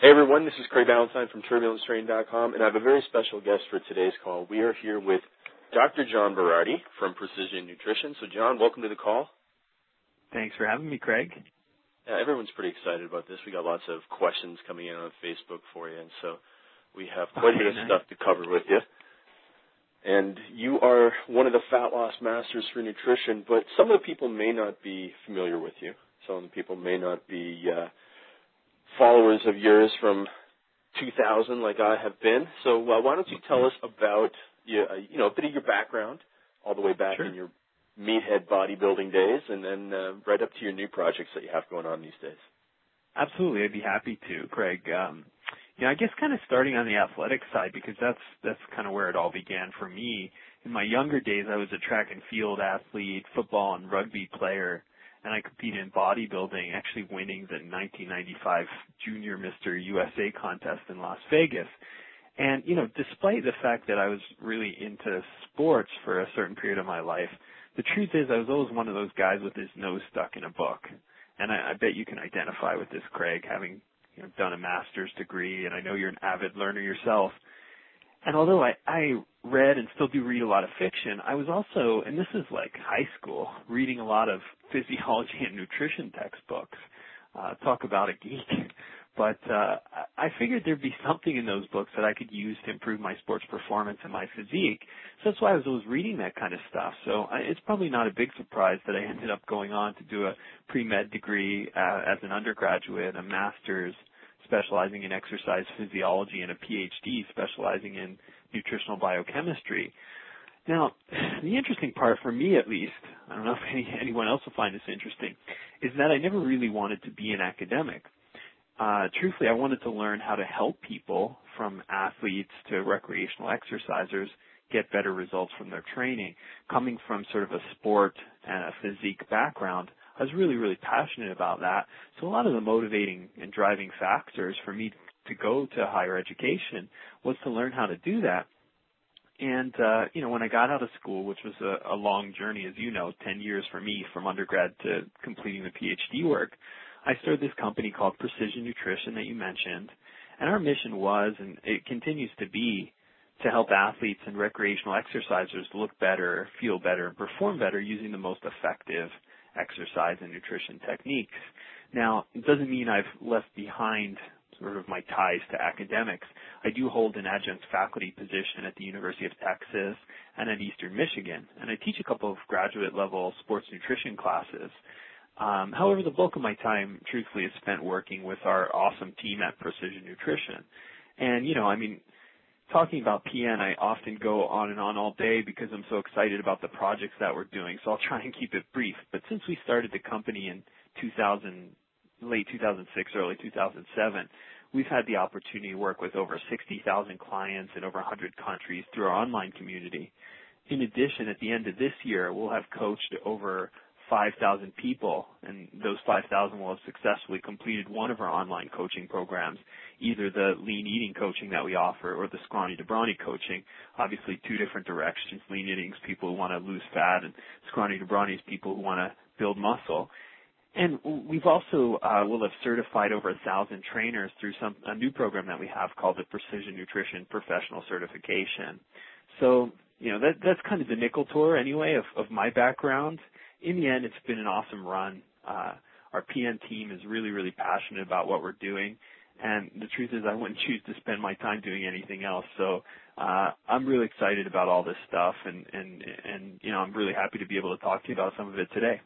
Hey everyone, this is Craig Ballantyne from TurbulenceTraining.com, and I have a very special guest for today's call. We are here with Dr. John Berardi from Precision Nutrition. So, John, welcome to the call. Thanks for having me, Craig. Yeah, everyone's pretty excited about this. We got lots of questions coming in on Facebook for you, and so we have quite a bit of stuff to cover with you. And you are one of the fat loss masters for nutrition, but some of the people may not be familiar with you. Some of the people may not be uh, followers of yours from 2000 like I have been. So uh, why don't you tell us about you, uh, you know a bit of your background all the way back sure. in your meathead bodybuilding days, and then uh, right up to your new projects that you have going on these days. Absolutely, I'd be happy to, Craig. Um, you know, I guess kind of starting on the athletic side because that's that's kind of where it all began for me. In my younger days, I was a track and field athlete, football and rugby player, and I competed in bodybuilding, actually winning the 1995 Junior Mr. USA contest in Las Vegas. And you know, despite the fact that I was really into sports for a certain period of my life, the truth is I was always one of those guys with his nose stuck in a book. And I, I bet you can identify with this, Craig, having you know, done a master's degree, and I know you're an avid learner yourself. And although I, I read and still do read a lot of fiction, I was also, and this is like high school, reading a lot of physiology and nutrition textbooks. Uh, talk about a geek. But uh, I figured there'd be something in those books that I could use to improve my sports performance and my physique. So that's why I was always reading that kind of stuff. So I, it's probably not a big surprise that I ended up going on to do a pre-med degree uh, as an undergraduate, a master's specializing in exercise physiology, and a PhD specializing in nutritional biochemistry. Now, the interesting part for me at least, I don't know if any, anyone else will find this interesting, is that I never really wanted to be an academic uh, truthfully, I wanted to learn how to help people from athletes to recreational exercisers get better results from their training. Coming from sort of a sport and a physique background, I was really, really passionate about that. So a lot of the motivating and driving factors for me to go to higher education was to learn how to do that. And uh, you know, when I got out of school, which was a, a long journey, as you know, ten years for me from undergrad to completing the PhD work, I started this company called Precision Nutrition that you mentioned, and our mission was, and it continues to be, to help athletes and recreational exercisers look better, feel better, and perform better using the most effective exercise and nutrition techniques. Now, it doesn't mean I've left behind sort of my ties to academics. I do hold an adjunct faculty position at the University of Texas and at Eastern Michigan, and I teach a couple of graduate level sports nutrition classes. Um, however, the bulk of my time, truthfully, is spent working with our awesome team at Precision Nutrition. And, you know, I mean, talking about PN, I often go on and on all day because I'm so excited about the projects that we're doing. So I'll try and keep it brief. But since we started the company in 2000, late 2006, early 2007, we've had the opportunity to work with over 60,000 clients in over 100 countries through our online community. In addition, at the end of this year, we'll have coached over 5,000 people, and those 5,000 will have successfully completed one of our online coaching programs, either the lean eating coaching that we offer or the scrawny to brawny coaching. Obviously, two different directions. Lean eating is people who want to lose fat, and scrawny to brawny is people who want to build muscle. And we've also uh, will have certified over a thousand trainers through some a new program that we have called the Precision Nutrition Professional Certification. So you know that that's kind of the nickel tour anyway of, of my background in the end, it's been an awesome run. Uh, our PN team is really, really passionate about what we're doing. And the truth is, I wouldn't choose to spend my time doing anything else. So uh, I'm really excited about all this stuff, and and and you know, I'm really happy to be able to talk to you about some of it today.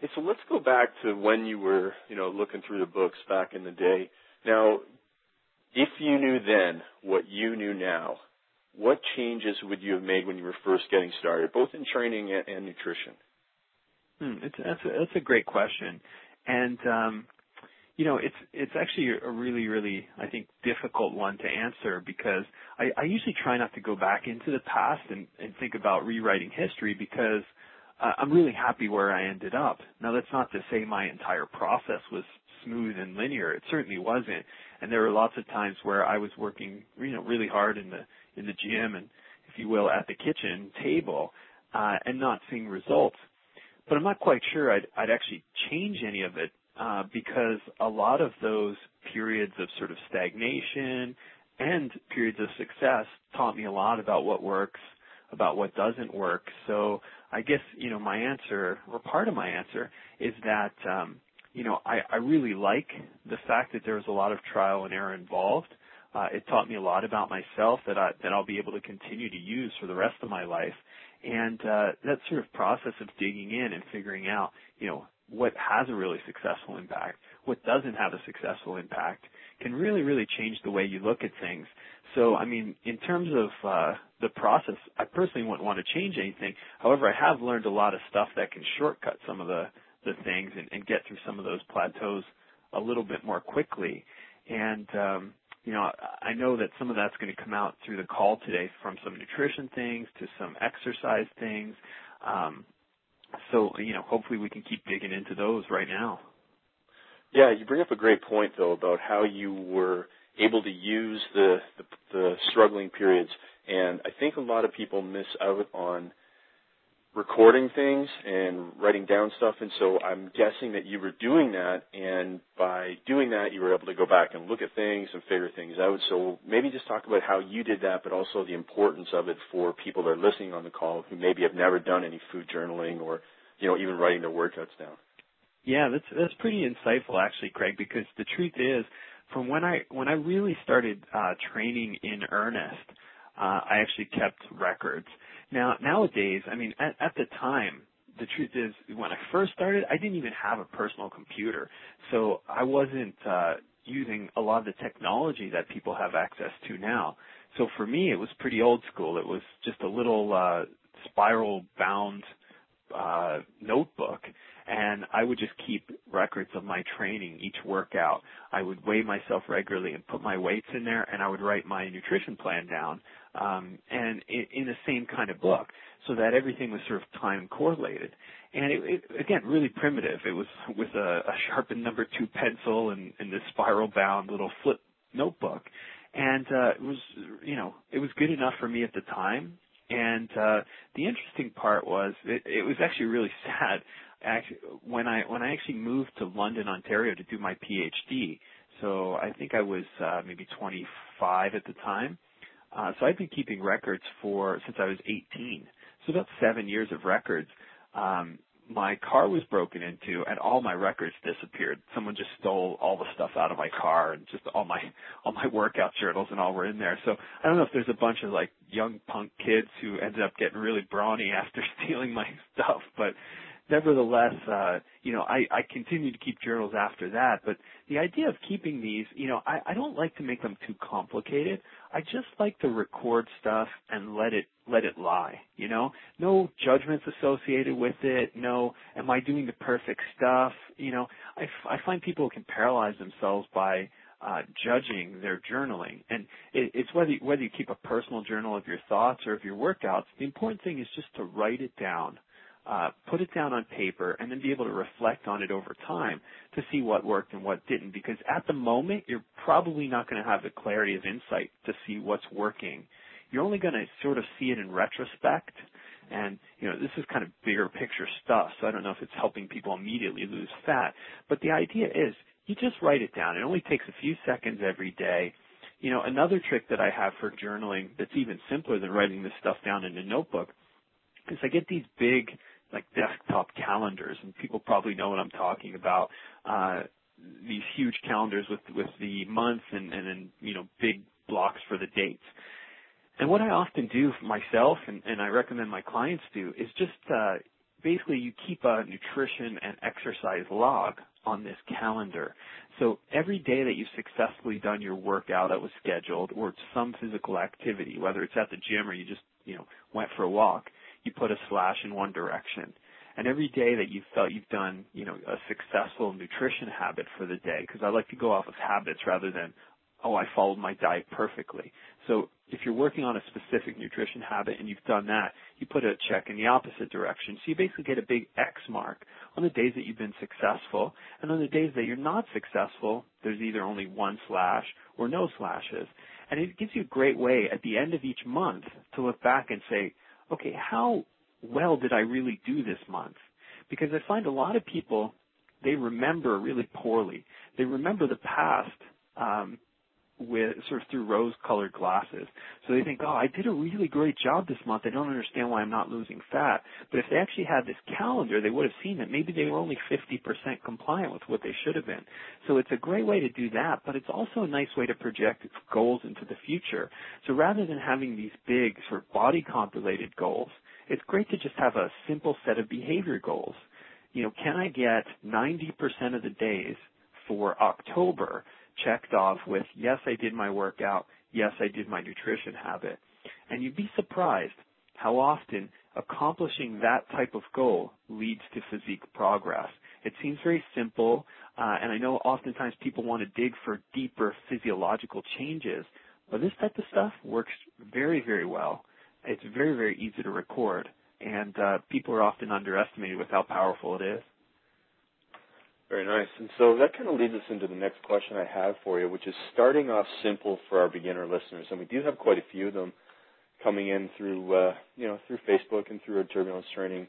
Hey, so let's go back to when you were, you know, looking through the books back in the day. Now, if you knew then what you knew now, what changes would you have made when you were first getting started, both in training and, and nutrition? Hmm, it's, that's a, that's a great question, and um, you know it's it's actually a really really I think difficult one to answer because I, I usually try not to go back into the past and, and think about rewriting history because I'm really happy where I ended up. Now that's not to say my entire process was smooth and linear. It certainly wasn't, and there were lots of times where I was working you know really hard in the in the gym and if you will at the kitchen table uh, and not seeing results but I'm not quite sure I'd, I'd actually change any of it uh, because a lot of those periods of sort of stagnation and periods of success taught me a lot about what works, about what doesn't work. So I guess you know my answer, or part of my answer, is that um, you know I, I really like the fact that there was a lot of trial and error involved. Uh, it taught me a lot about myself that I that I'll be able to continue to use for the rest of my life. And uh, that sort of process of digging in and figuring out, you know, what has a really successful impact, what doesn't have a successful impact, can really, really change the way you look at things. So, I mean, in terms of uh, the process, I personally wouldn't want to change anything. However, I have learned a lot of stuff that can shortcut some of the the things and, and get through some of those plateaus a little bit more quickly. And um, you know, I know that some of that's going to come out through the call today from some nutrition things to some exercise things. Um, so, you know, hopefully we can keep digging into those right now. Yeah, you bring up a great point though about how you were able to use the, the, the struggling periods, and I think a lot of people miss out on recording things and writing down stuff. And so I'm guessing that you were doing that, and by doing that, you were able to go back and look at things and figure things out. So maybe just talk about how you did that, but also the importance of it for people that are listening on the call who maybe have never done any food journaling or, you know, even writing their workouts down. Yeah, that's that's pretty insightful actually, Craig. Because the truth is, from when I when I really started uh, training in earnest, uh, I actually kept records now, nowadays, I mean, at, at the time, the truth is, when I first started, I didn't even have a personal computer, so I wasn't uh, using a lot of the technology that people have access to now. So for me, it was pretty old school. It was just a little uh, spiral-bound uh, notebook, and I would just keep records of my training, each workout. I would weigh myself regularly and put my weights in there, and I would write my nutrition plan down um, and in, in the same kind of book, so that everything was sort of time correlated. And it, it, again, really primitive. It was with a, a sharpened number two pencil and, and this spiral bound little flip notebook. And uh, it was, you know, it was good enough for me at the time. And uh, the interesting part was, it, it was actually really sad. When I when I actually moved to London, Ontario, to do my PhD, so I think I was uh, maybe 25 at the time. Uh, so I've been keeping records for since I was 18. So about seven years of records. Um, my car was broken into and all my records disappeared. Someone just stole all the stuff out of my car and just all my all my workout journals and all were in there. So I don't know if there's a bunch of like young punk kids who ended up getting really brawny after stealing my stuff, but nevertheless, uh, you know, I, I continue to keep journals after that. But the idea of keeping these, you know, I, I don't like to make them too complicated. I just like to record stuff and let it let it lie. You know, no judgments associated with it. No, am I doing the perfect stuff? You know, I, I find people can paralyze themselves by uh, judging their journaling. And it, it's whether whether you keep a personal journal of your thoughts or of your workouts. The important thing is just to write it down uh, put it down on paper, and then be able to reflect on it over time to see what worked and what didn't. Because at the moment, you're probably not going to have the clarity of insight to see what's working. You're only going to sort of see it in retrospect. And, you know, this is kind of bigger picture stuff, so I don't know if it's helping people immediately lose fat. But the idea is you just write it down. It only takes a few seconds every day. You know, another trick that I have for journaling that's even simpler than writing this stuff down in a notebook is I get these big like desktop calendars, and people probably know what I'm talking about. Uh, these huge calendars with with the months and and then you know big blocks for the dates. And what I often do myself, and, and I recommend my clients do, is just uh, basically you keep a nutrition and exercise log on this calendar. So every day that you've successfully done your workout that was scheduled, or some physical activity, whether it's at the gym or you just you know went for a walk, you put a slash in one direction. And every day that you felt you've done, you know, a successful nutrition habit for the day, because I like to go off of habits rather than, oh, I followed my diet perfectly. So if you're working on a specific nutrition habit and you've done that, you put a check in the opposite direction. So you basically get a big X mark on the days that you've been successful. And on the days that you're not successful, there's either only one slash or no slashes. And it gives you a great way at the end of each month to look back and say, okay, how well did I really do this month? Because I find a lot of people, they remember really poorly. They remember the past um, with sort of through rose-colored glasses. So they think, oh, I did a really great job this month. I don't understand why I'm not losing fat. But if they actually had this calendar, they would have seen that maybe they were only 50% compliant with what they should have been. So it's a great way to do that, but it's also a nice way to project goals into the future. So rather than having these big sort of body comp related goals, it's great to just have a simple set of behavior goals. You know, can I get 90% of the days for October checked off with, yes, I did my workout, yes, I did my nutrition habit. And you'd be surprised how often accomplishing that type of goal leads to physique progress. It seems very simple, uh, and I know oftentimes people want to dig for deeper physiological changes, but this type of stuff works very, very well. It's very, very easy to record, and uh, people are often underestimated with how powerful it is. Very nice. And so that kind of leads us into the next question I have for you, which is starting off simple for our beginner listeners. And we do have quite a few of them coming in through, uh, you know, through Facebook and through our turbulence training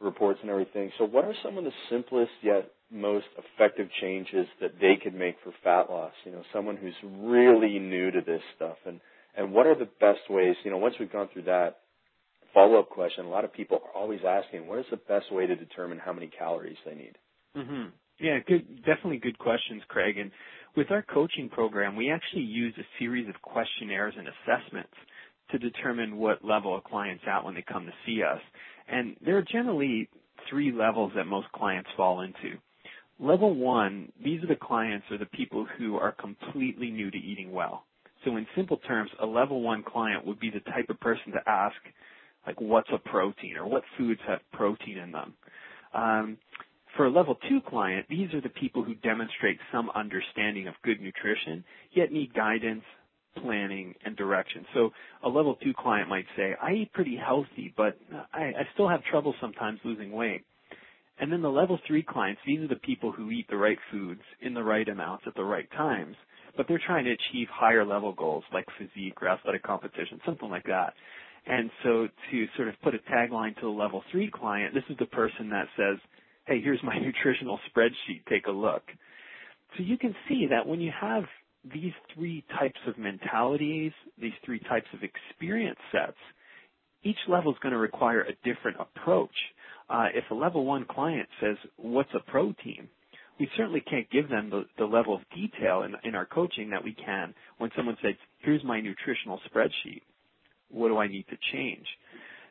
reports and everything. So what are some of the simplest yet most effective changes that they could make for fat loss? You know, someone who's really new to this stuff and, and what are the best ways, you know, once we've gone through that, follow-up question, a lot of people are always asking, what is the best way to determine how many calories they need? Mm-hmm. Yeah, good, definitely good questions, Craig. And with our coaching program, we actually use a series of questionnaires and assessments to determine what level a client's at when they come to see us. And there are generally three levels that most clients fall into. Level one, these are the clients or the people who are completely new to eating well. So in simple terms, a level one client would be the type of person to ask, like, what's a protein or what foods have protein in them. Um, for a level two client, these are the people who demonstrate some understanding of good nutrition, yet need guidance, planning, and direction. So a level two client might say, I eat pretty healthy, but I, I still have trouble sometimes losing weight. And then the level three clients, these are the people who eat the right foods in the right amounts at the right times, but they're trying to achieve higher level goals like physique or athletic competition, something like that. And so to sort of put a tagline to the level three client, this is the person that says, hey, here's my nutritional spreadsheet, take a look. So you can see that when you have these three types of mentalities, these three types of experience sets, each level is going to require a different approach. Uh, if a level one client says, what's a protein? We certainly can't give them the, the level of detail in, in our coaching that we can when someone says, here's my nutritional spreadsheet. What do I need to change?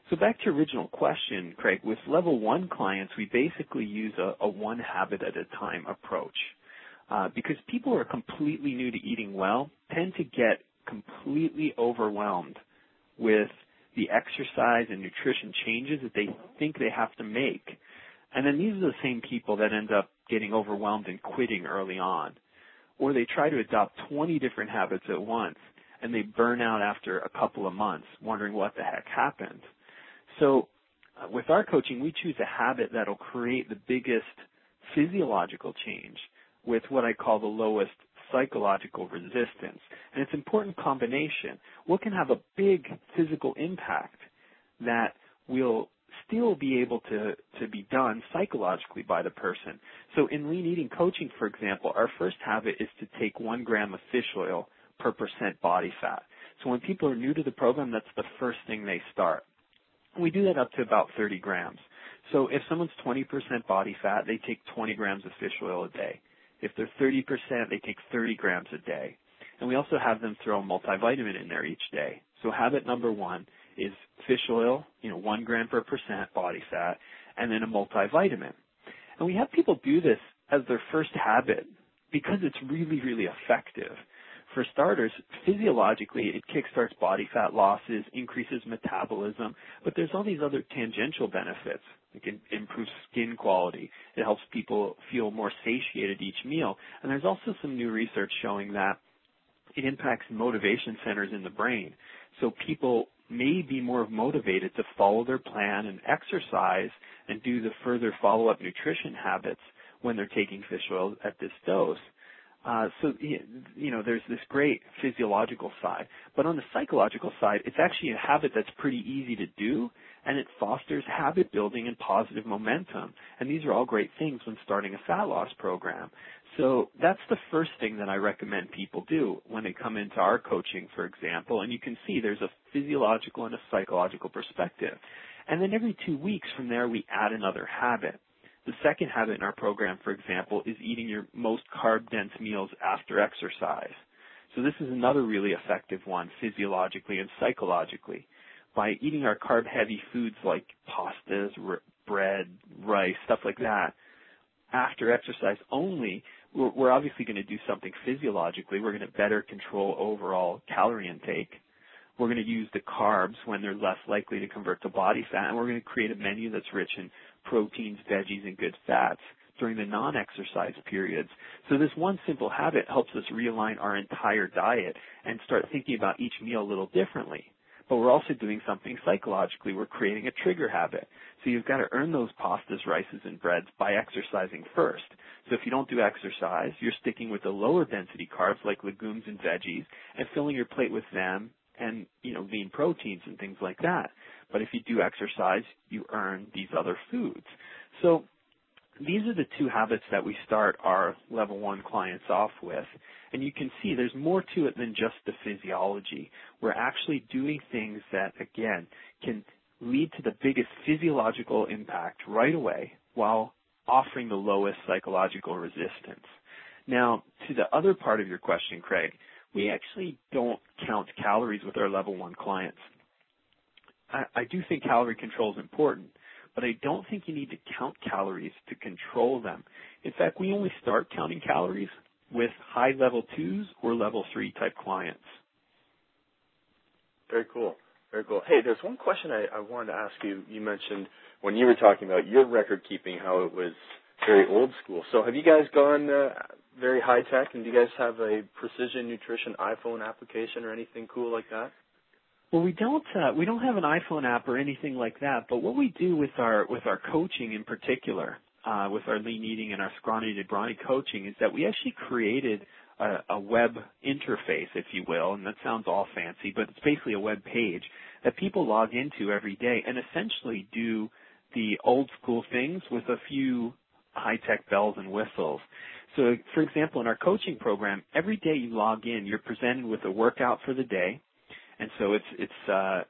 So back to your original question, Craig, with level one clients, we basically use a, a one habit at a time approach. Uh, because people who are completely new to eating well tend to get completely overwhelmed with the exercise and nutrition changes that they think they have to make. And then these are the same people that end up getting overwhelmed and quitting early on. Or they try to adopt 20 different habits at once and they burn out after a couple of months wondering what the heck happened. So uh, with our coaching, we choose a habit that'll create the biggest physiological change with what I call the lowest psychological resistance. And it's an important combination. What can have a big physical impact that will still be able to, to be done psychologically by the person. So in lean eating coaching, for example, our first habit is to take one gram of fish oil per percent body fat. So when people are new to the program, that's the first thing they start. We do that up to about 30 grams. So if someone's 20% body fat, they take 20 grams of fish oil a day. If they're 30%, they take 30 grams a day. And we also have them throw a multivitamin in there each day. So habit number one is fish oil, you know, one gram per percent body fat, and then a multivitamin. And we have people do this as their first habit because it's really, really effective for starters, physiologically, it kickstarts body fat losses, increases metabolism, but there's all these other tangential benefits. It can improve skin quality. It helps people feel more satiated each meal. And there's also some new research showing that it impacts motivation centers in the brain. So people may be more motivated to follow their plan and exercise and do the further follow-up nutrition habits when they're taking fish oil at this dose. Uh, so you know, there's this great physiological side, but on the psychological side, it's actually a habit that's pretty easy to do, and it fosters habit building and positive momentum. And these are all great things when starting a fat loss program. So that's the first thing that I recommend people do when they come into our coaching, for example. And you can see there's a physiological and a psychological perspective. And then every two weeks from there, we add another habit. The second habit in our program, for example, is eating your most carb dense meals after exercise. So this is another really effective one physiologically and psychologically. By eating our carb heavy foods like pastas, r- bread, rice, stuff like that, after exercise only, we're, we're obviously going to do something physiologically. We're going to better control overall calorie intake. We're going to use the carbs when they're less likely to convert to body fat, and we're going to create a menu that's rich in proteins, veggies, and good fats during the non-exercise periods. So this one simple habit helps us realign our entire diet and start thinking about each meal a little differently. But we're also doing something psychologically. We're creating a trigger habit. So you've got to earn those pastas, rices, and breads by exercising first. So if you don't do exercise, you're sticking with the lower density carbs like legumes and veggies and filling your plate with them and, you know, lean proteins and things like that. But if you do exercise, you earn these other foods. So these are the two habits that we start our level one clients off with. And you can see there's more to it than just the physiology. We're actually doing things that, again, can lead to the biggest physiological impact right away while offering the lowest psychological resistance. Now, to the other part of your question, Craig, we actually don't count calories with our level one clients. I, I do think calorie control is important, but I don't think you need to count calories to control them. In fact, we only start counting calories with high level twos or level three type clients. Very cool. Very cool. Hey, there's one question I, I wanted to ask you. You mentioned when you were talking about your record keeping, how it was very old school. So have you guys gone uh, very high tech, and do you guys have a precision nutrition iPhone application or anything cool like that? Well, we don't uh, we don't have an iPhone app or anything like that. But what we do with our with our coaching in particular, uh, with our lean eating and our scrawny to brawny coaching, is that we actually created a, a web interface, if you will, and that sounds all fancy, but it's basically a web page that people log into every day and essentially do the old school things with a few high tech bells and whistles. So, for example, in our coaching program, every day you log in, you're presented with a workout for the day, and so it's it's uh,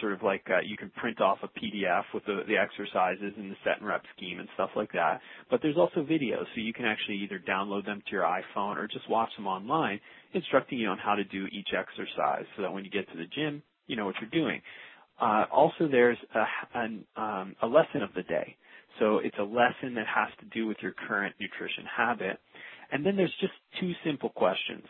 sort of like uh, you can print off a PDF with the, the exercises and the set and rep scheme and stuff like that. But there's also videos, so you can actually either download them to your iPhone or just watch them online, instructing you on how to do each exercise, so that when you get to the gym, you know what you're doing. Uh, also, there's a, an, um, a lesson of the day. So it's a lesson that has to do with your current nutrition habit. And then there's just two simple questions.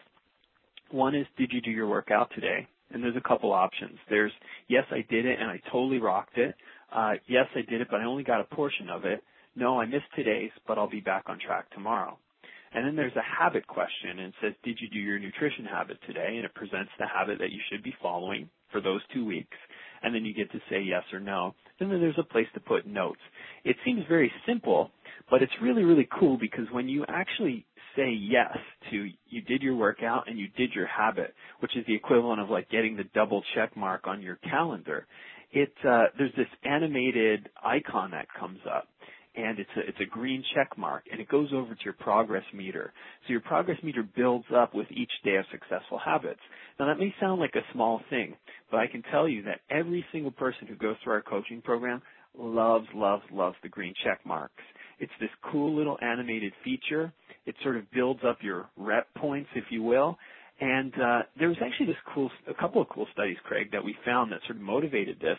One is, did you do your workout today? And there's a couple options. There's, yes, I did it and I totally rocked it. Uh, yes, I did it, but I only got a portion of it. No, I missed today's, but I'll be back on track tomorrow. And then there's a habit question and it says, did you do your nutrition habit today? And it presents the habit that you should be following for those two weeks. And then you get to say yes or no. And then there's a place to put notes. It seems very simple, but it's really, really cool because when you actually say yes to you did your workout and you did your habit, which is the equivalent of like getting the double check mark on your calendar. It uh, there's this animated icon that comes up, and it's a it's a green check mark, and it goes over to your progress meter. So your progress meter builds up with each day of successful habits. Now that may sound like a small thing, but I can tell you that every single person who goes through our coaching program loves, loves, loves the green check marks. It's this cool little animated feature it sort of builds up your rep points, if you will. And uh, there was actually this cool, a couple of cool studies, Craig, that we found that sort of motivated this,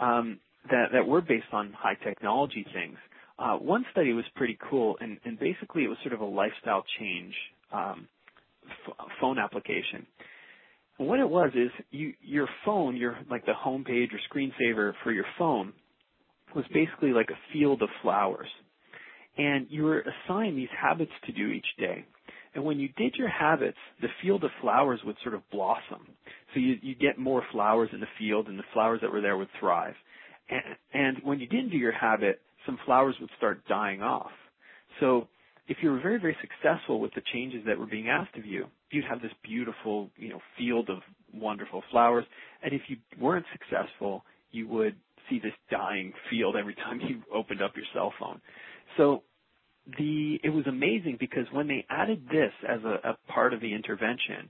um, that that were based on high technology things. Uh, one study was pretty cool, and, and basically it was sort of a lifestyle change um, f- phone application. And what it was is you, your phone, your like the home page or screensaver for your phone, was basically like a field of flowers and you were assigned these habits to do each day. And when you did your habits, the field of flowers would sort of blossom. So you you get more flowers in the field, and the flowers that were there would thrive. And, and when you didn't do your habit, some flowers would start dying off. So if you were very, very successful with the changes that were being asked of you, you'd have this beautiful, you know, field of wonderful flowers. And if you weren't successful, you would see this dying field every time you opened up your cell phone. So the it was amazing because when they added this as a, a part of the intervention,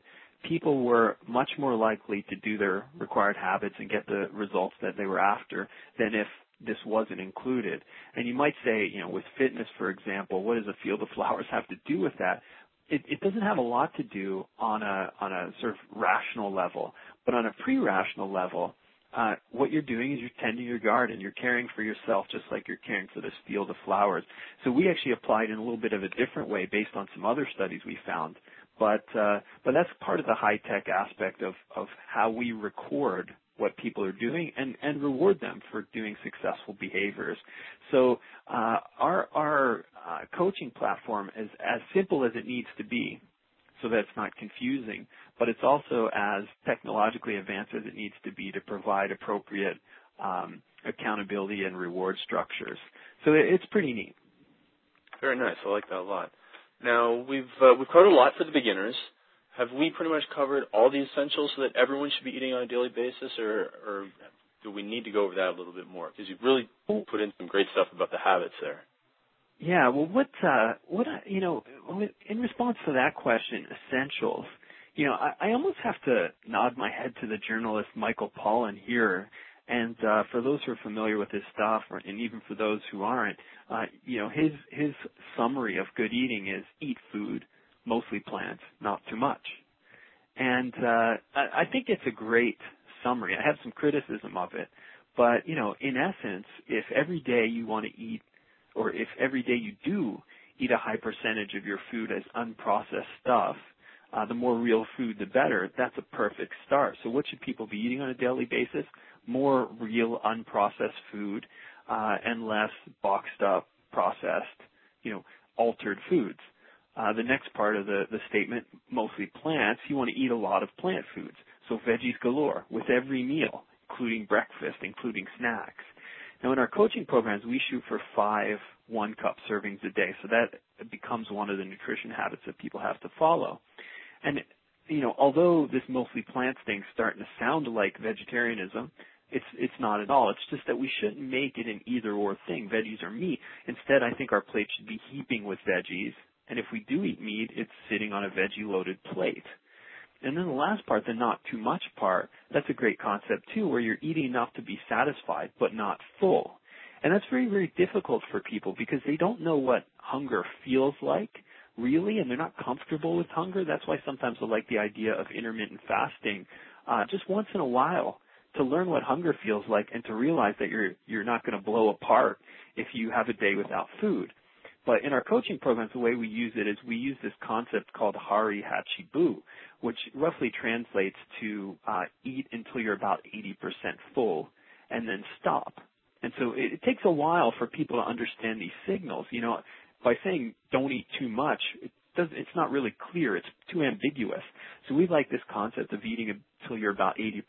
people were much more likely to do their required habits and get the results that they were after than if this wasn't included. And you might say, you know, with fitness, for example, what does a field of flowers have to do with that? It, it doesn't have a lot to do on a on a sort of rational level, but on a pre-rational level, uh, what you're doing is you're tending your garden. You're caring for yourself just like you're caring for this field of flowers. So we actually applied in a little bit of a different way based on some other studies we found. But uh, but that's part of the high tech aspect of of how we record what people are doing and and reward them for doing successful behaviors. So uh, our our uh, coaching platform is as simple as it needs to be so that it's not confusing, but it's also as technologically advanced as it needs to be to provide appropriate um, accountability and reward structures. So it's pretty neat. Very nice. I like that a lot. Now we've uh, we've covered a lot for the beginners. Have we pretty much covered all the essentials that everyone should be eating on a daily basis, or, or do we need to go over that a little bit more? Because you've really put in some great stuff about the habits there. Yeah, well, what uh, what you know, in response to that question, essentials. You know, I, I almost have to nod my head to the journalist Michael Pollan here. And uh, for those who are familiar with his stuff, or, and even for those who aren't, uh, you know, his his summary of good eating is eat food, mostly plants, not too much. And uh, I, I think it's a great summary. I have some criticism of it, but you know, in essence, if every day you want to eat or if every day you do eat a high percentage of your food as unprocessed stuff, uh, the more real food, the better. That's a perfect start. So what should people be eating on a daily basis? More real unprocessed food uh, and less boxed up, processed, you know, altered foods. Uh, the next part of the, the statement, mostly plants, you want to eat a lot of plant foods. So veggies galore with every meal, including breakfast, including snacks. Now, in our coaching programs, we shoot for five one cup servings a day. So that becomes one of the nutrition habits that people have to follow. And, you know, although this mostly plants thing's starting to sound like vegetarianism, it's it's not at all. It's just that we shouldn't make it an either or thing, veggies or meat. Instead, I think our plate should be heaping with veggies. And if we do eat meat, it's sitting on a veggie loaded plate. And then the last part, the not too much part, that's a great concept too, where you're eating enough to be satisfied, but not full. And that's very, very difficult for people because they don't know what hunger feels like, really, and they're not comfortable with hunger. That's why sometimes I like the idea of intermittent fasting, uh, just once in a while to learn what hunger feels like and to realize that you're, you're not going to blow apart if you have a day without food. But in our coaching programs, the way we use it is we use this concept called Hara Hachi Bu, which roughly translates to uh, eat until you're about 80% full and then stop. And so it, it takes a while for people to understand these signals. You know, by saying don't eat too much, it does, it's not really clear. It's too ambiguous. So we like this concept of eating until you're about 80%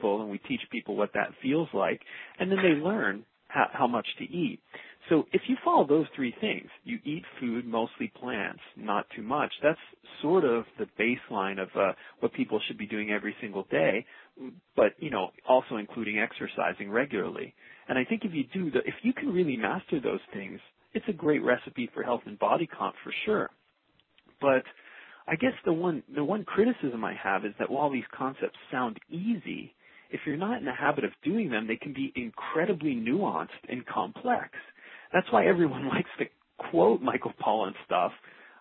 full, and we teach people what that feels like, and then they learn how, how much to eat. So if you follow those three things, you eat food, mostly plants, not too much. That's sort of the baseline of uh, what people should be doing every single day, but you know, also including exercising regularly. And I think if you do, the, if you can really master those things, it's a great recipe for health and body comp for sure. But I guess the one the one criticism I have is that while these concepts sound easy, if you're not in the habit of doing them, they can be incredibly nuanced and complex. That's why everyone likes to quote Michael Pollan stuff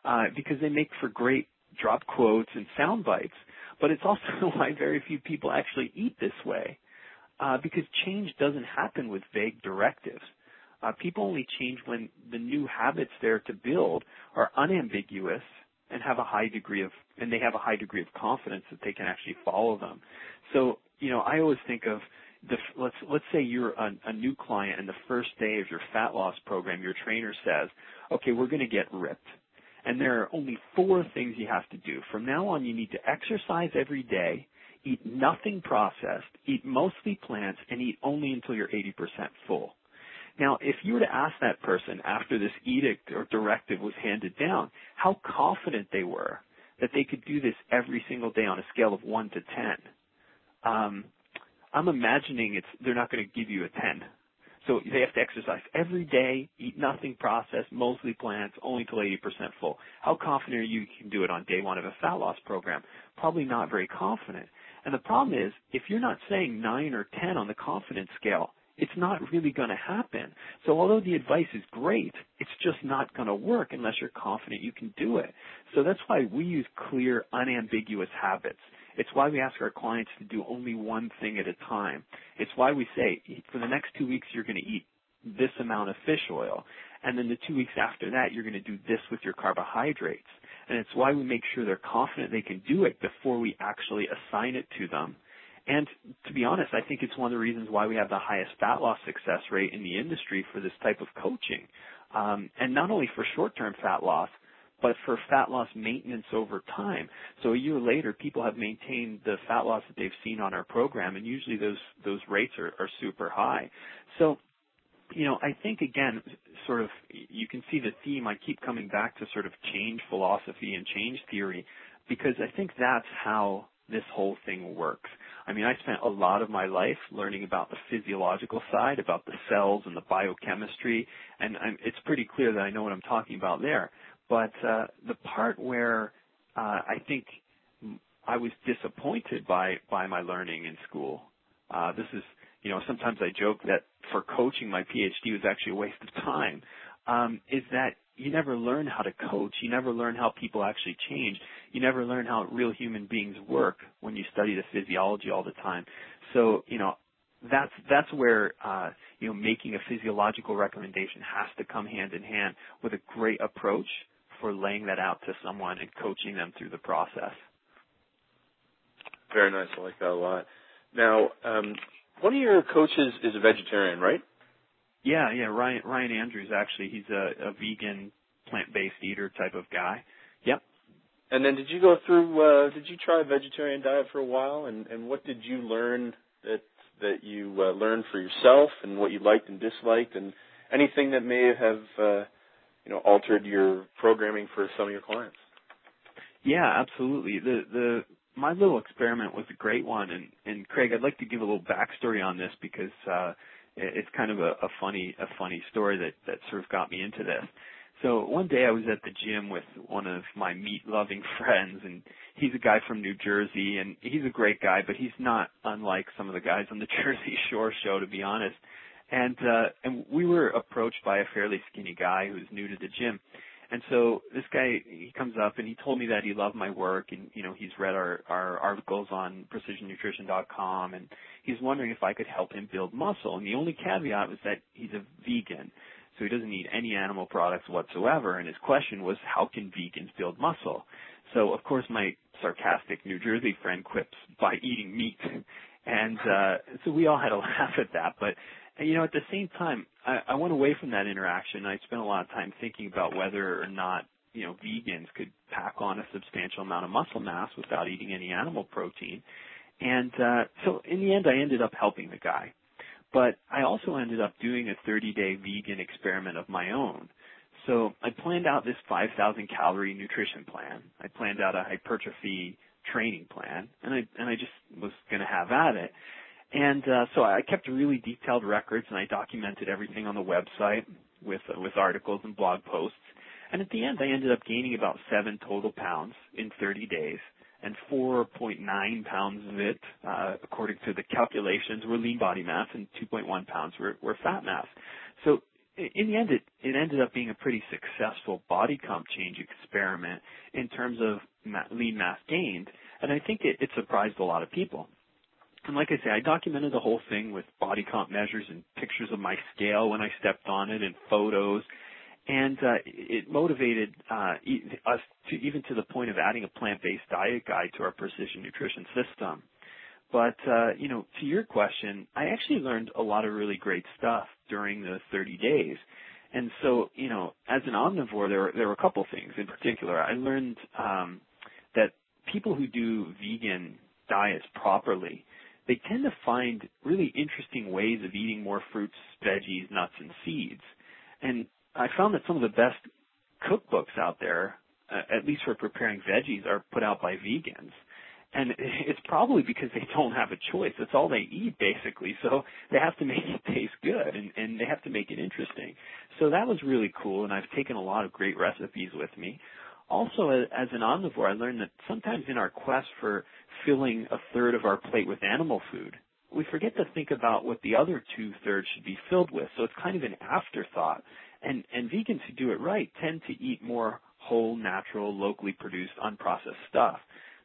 uh, because they make for great drop quotes and sound bites. But it's also why very few people actually eat this way uh, because change doesn't happen with vague directives. Uh, people only change when the new habits there to build are unambiguous and have a high degree of and they have a high degree of confidence that they can actually follow them. So you know, I always think of the, let's let's say you're a, a new client and the first day of your fat loss program, your trainer says, "Okay, we're going to get ripped." And there are only four things you have to do. From now on, you need to exercise every day, eat nothing processed, eat mostly plants, and eat only until you're 80% full. Now, if you were to ask that person after this edict or directive was handed down, how confident they were that they could do this every single day on a scale of 1 to 10, um, I'm imagining it's they're not going to give you a 10. So they have to exercise every day, eat nothing processed, mostly plants, only till 80% full. How confident are you you can do it on day one of a fat loss program? Probably not very confident. And the problem is, if you're not saying 9 or 10 on the confidence scale, it's not really going to happen. So although the advice is great, it's just not going to work unless you're confident you can do it. So that's why we use clear, unambiguous habits. It's why we ask our clients to do only one thing at a time. It's why we say, for the next two weeks, you're going to eat this amount of fish oil. And then the two weeks after that, you're going to do this with your carbohydrates. And it's why we make sure they're confident they can do it before we actually assign it to them. And to be honest, I think it's one of the reasons why we have the highest fat loss success rate in the industry for this type of coaching. Um, and not only for short-term fat loss, but for fat loss maintenance over time. So a year later, people have maintained the fat loss that they've seen on our program, and usually those those rates are, are super high. So, you know, I think again, sort of, you can see the theme. I keep coming back to sort of change philosophy and change theory, because I think that's how this whole thing works. I mean, I spent a lot of my life learning about the physiological side, about the cells and the biochemistry, and I'm, it's pretty clear that I know what I'm talking about there. But uh, the part where uh, I think I was disappointed by by my learning in school. Uh, this is, you know, sometimes I joke that for coaching, my PhD was actually a waste of time. Um, is that you never learn how to coach. You never learn how people actually change. You never learn how real human beings work when you study the physiology all the time. So, you know, that's that's where uh, you know making a physiological recommendation has to come hand in hand with a great approach for laying that out to someone and coaching them through the process. Very nice. I like that a lot. Now, um, one of your coaches is a vegetarian, right? Yeah, yeah. Ryan Ryan Andrews actually, he's a, a vegan, plant-based eater type of guy. Yep. And then, did you go through? Uh, did you try a vegetarian diet for a while? And and what did you learn that that you uh, learned for yourself, and what you liked and disliked, and anything that may have uh, you know altered your programming for some of your clients. Yeah, absolutely. The the my little experiment was a great one, and and Craig, I'd like to give a little backstory on this because uh, it's kind of a, funny a funny story that that sort of got me into this. So one day I was at the gym with one of my meat loving friends and he's a guy from New Jersey and he's a great guy, but he's not unlike some of the guys on the Jersey Shore show to be honest and uh and we were approached by a fairly skinny guy who's new to the gym and so this guy he comes up and he told me that he loved my work and you know he's read our our articles on precisionnutrition.com and he's wondering if I could help him build muscle. And the only caveat was that he's a vegan so he doesn't eat any animal products whatsoever. And his question was how can vegans build muscle? So of course my sarcastic New Jersey friend quips by eating meat. And uh so we all had a laugh at that. But you know, at the same time, I, I went away from that interaction. I spent a lot of time thinking about whether or not, you know, vegans could pack on a substantial amount of muscle mass without eating any animal protein. And uh, so in the end, I ended up helping the guy. But I also ended up doing a 30 day vegan experiment of my own. So I planned out this 5,000 calorie nutrition plan. I planned out a hypertrophy training plan, and I and I just was going to have at it. And uh, so I kept really detailed records, and I documented everything on the website with uh, with articles and blog posts. And at the end, I ended up gaining about seven total pounds in 30 days, and 4.9 pounds of it, uh, according to the calculations, were lean body mass, and 2.1 pounds were, were fat mass. So in the end, it, it ended up being a pretty successful body comp change experiment in terms of ma- lean mass gained, and I think it, it surprised a lot of people. And like I say, I documented the whole thing with body comp measures and pictures of my scale when I stepped on it and photos. And uh, it motivated uh, us to even to the point of adding a plant-based diet guide to our precision nutrition system. But uh, you know, to your question, I actually learned a lot of really great stuff during the 30 days. And so, you know, as an omnivore, there were, there were a couple things in particular. I learned um, that people who do vegan diets properly they tend to find really interesting ways of eating more fruits, veggies, nuts, and seeds. And I found that some of the best cookbooks out there, uh, at least for preparing veggies, are put out by vegans. And it's probably because they don't have a choice. That's all they eat basically. So they have to make it taste good and, and they have to make it interesting. So that was really cool and I've taken a lot of great recipes with me. Also, as an omnivore, I learned that sometimes in our quest for filling a third of our plate with animal food, we forget to think about what the other two thirds should be filled with. So it's kind of an afterthought. And, and vegans who do it right tend to eat more whole, natural, locally produced, unprocessed stuff.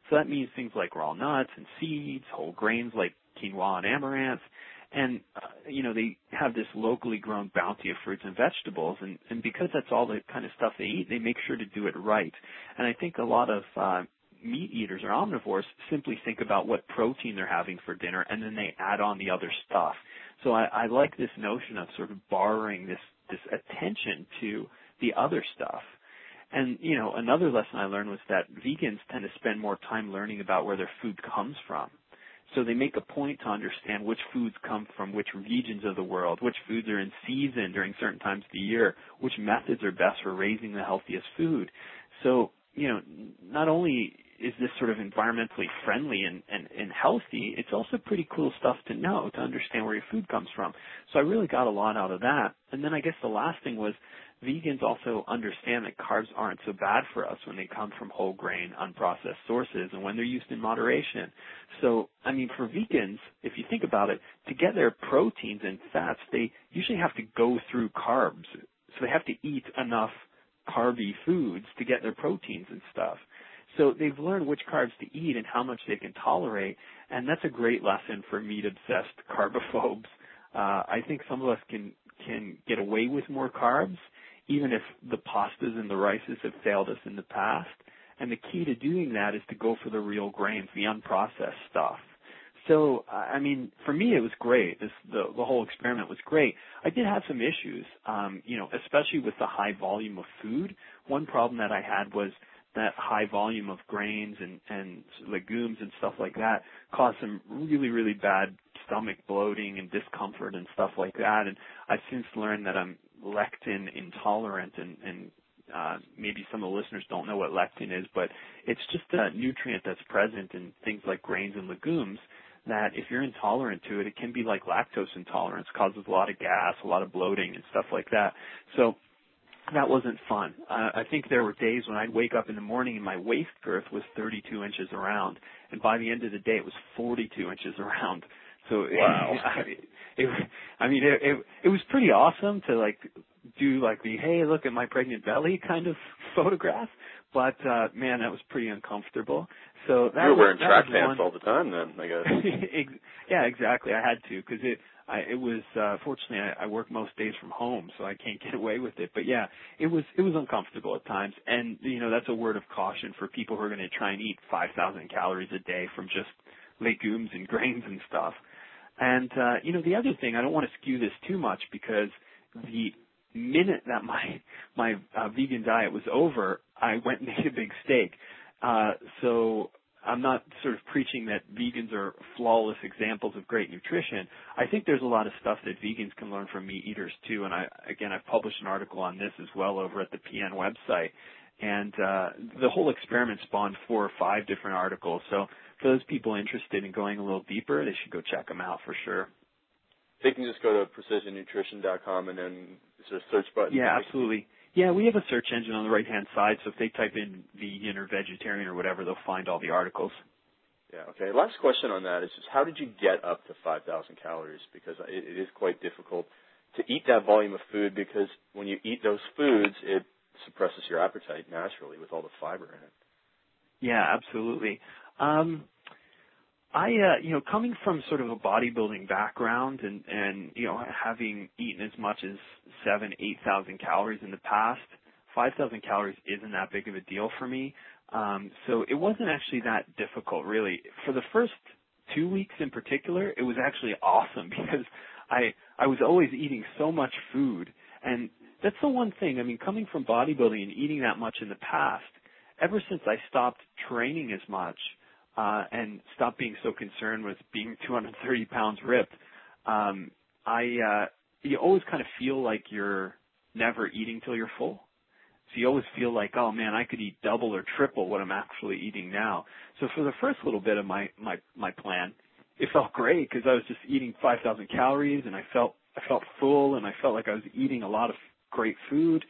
So that means things like raw nuts and seeds, whole grains like quinoa and amaranth, and uh, you know they have this locally grown bounty of fruits and vegetables and and because that's all the kind of stuff they eat they make sure to do it right and i think a lot of uh meat eaters or omnivores simply think about what protein they're having for dinner and then they add on the other stuff. So i i like this notion of sort of borrowing this this attention to the other stuff. And you know another lesson i learned was that vegans tend to spend more time learning about where their food comes from. So they make a point to understand which foods come from which regions of the world, which foods are in season during certain times of the year, which methods are best for raising the healthiest food. So, you know, not only is this sort of environmentally friendly and, and, and healthy, it's also pretty cool stuff to know to understand where your food comes from. So I really got a lot out of that. And then I guess the last thing was vegans also understand that carbs aren't so bad for us when they come from whole grain, unprocessed sources and when they're used in moderation. So, I mean, for vegans, if you think about it, to get their proteins and fats, they usually have to go through carbs. So they have to eat enough carby foods to get their proteins and stuff. So they've learned which carbs to eat and how much they can tolerate, and that's a great lesson for meat-obsessed carbophobes. Uh, I think some of us can can get away with more carbs, even if the pastas and the rices have failed us in the past. And the key to doing that is to go for the real grains, the unprocessed stuff. So, I mean, for me, it was great. This, the, the whole experiment was great. I did have some issues, um, you know, especially with the high volume of food. One problem that I had was that high volume of grains and, and legumes and stuff like that caused some really, really bad stomach bloating and discomfort and stuff like that. And I've since learned that I'm lectin intolerant and, and uh, maybe some of the listeners don't know what lectin is, but it's just a nutrient that's present in things like grains and legumes that if you're intolerant to it, it can be like lactose intolerance, causes a lot of gas, a lot of bloating and stuff like that. So that wasn't fun. Uh, I think there were days when I'd wake up in the morning and my waist girth was 32 inches around, and by the end of the day it was 42 inches around. So wow. I, it, I mean, it, it it was pretty awesome to like do like the hey look at my pregnant belly kind of photograph, but uh man that was pretty uncomfortable. So that you were wearing was, track pants one. all the time then, I guess. yeah, exactly. I had to because it I, it was uh, fortunately I, I work most days from home, so I can't get away with it. But yeah, it was it was uncomfortable at times, and you know that's a word of caution for people who are going to try and eat 5,000 calories a day from just legumes and grains and stuff. And uh, you know the other thing, I don't want to skew this too much because the minute that my my uh, vegan diet was over, I went and ate a big steak. Uh, so I'm not sort of preaching that vegans are flawless examples of great nutrition. I think there's a lot of stuff that vegans can learn from meat eaters too. And I, again, I've published an article on this as well over at the PN website. And uh, the whole experiment spawned four or five different articles. So for those people interested in going a little deeper, they should go check them out for sure. They can just go to precisionnutrition.com and then there's a search button. Yeah, absolutely. Yeah, we have a search engine on the right hand side, so if they type in vegan or vegetarian or whatever, they'll find all the articles. Yeah, okay. Last question on that is just how did you get up to 5,000 calories? Because it, it is quite difficult to eat that volume of food because when you eat those foods, it suppresses your appetite naturally with all the fiber in it. Yeah, absolutely. Um, I, uh, you know, coming from sort of a bodybuilding background and, and, you know, having eaten as much as seven, eight thousand calories in the past, five thousand calories isn't that big of a deal for me. Um, so it wasn't actually that difficult, really. For the first two weeks in particular, it was actually awesome because I, I was always eating so much food. And that's the one thing, I mean, coming from bodybuilding and eating that much in the past, ever since I stopped training as much, and stop being so concerned with being 230 pounds ripped. Um, I uh, you always kind of feel like you're never eating till you're full. So you always feel like, oh man, I could eat double or triple what I'm actually eating now. So for the first little bit of my my my plan, it felt great because I was just eating 5,000 calories and I felt I felt full and I felt like I was eating a lot of great food.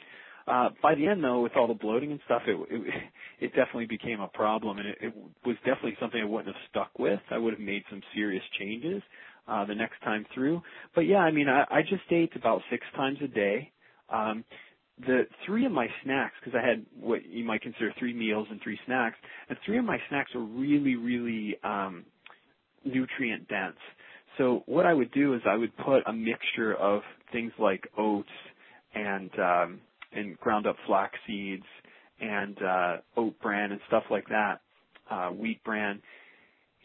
Uh, by the end though, with all the bloating and stuff, it, it, it definitely became a problem and it, it was definitely something I wouldn't have stuck with. I would have made some serious changes, uh, the next time through. But yeah, I mean, I, I just ate about six times a day. Um, the three of my snacks, because I had what you might consider three meals and three snacks, and three of my snacks are really, really um, nutrient dense. So what I would do is I would put a mixture of things like oats and um, and ground up flax seeds and uh, oat bran and stuff like that, uh, wheat bran,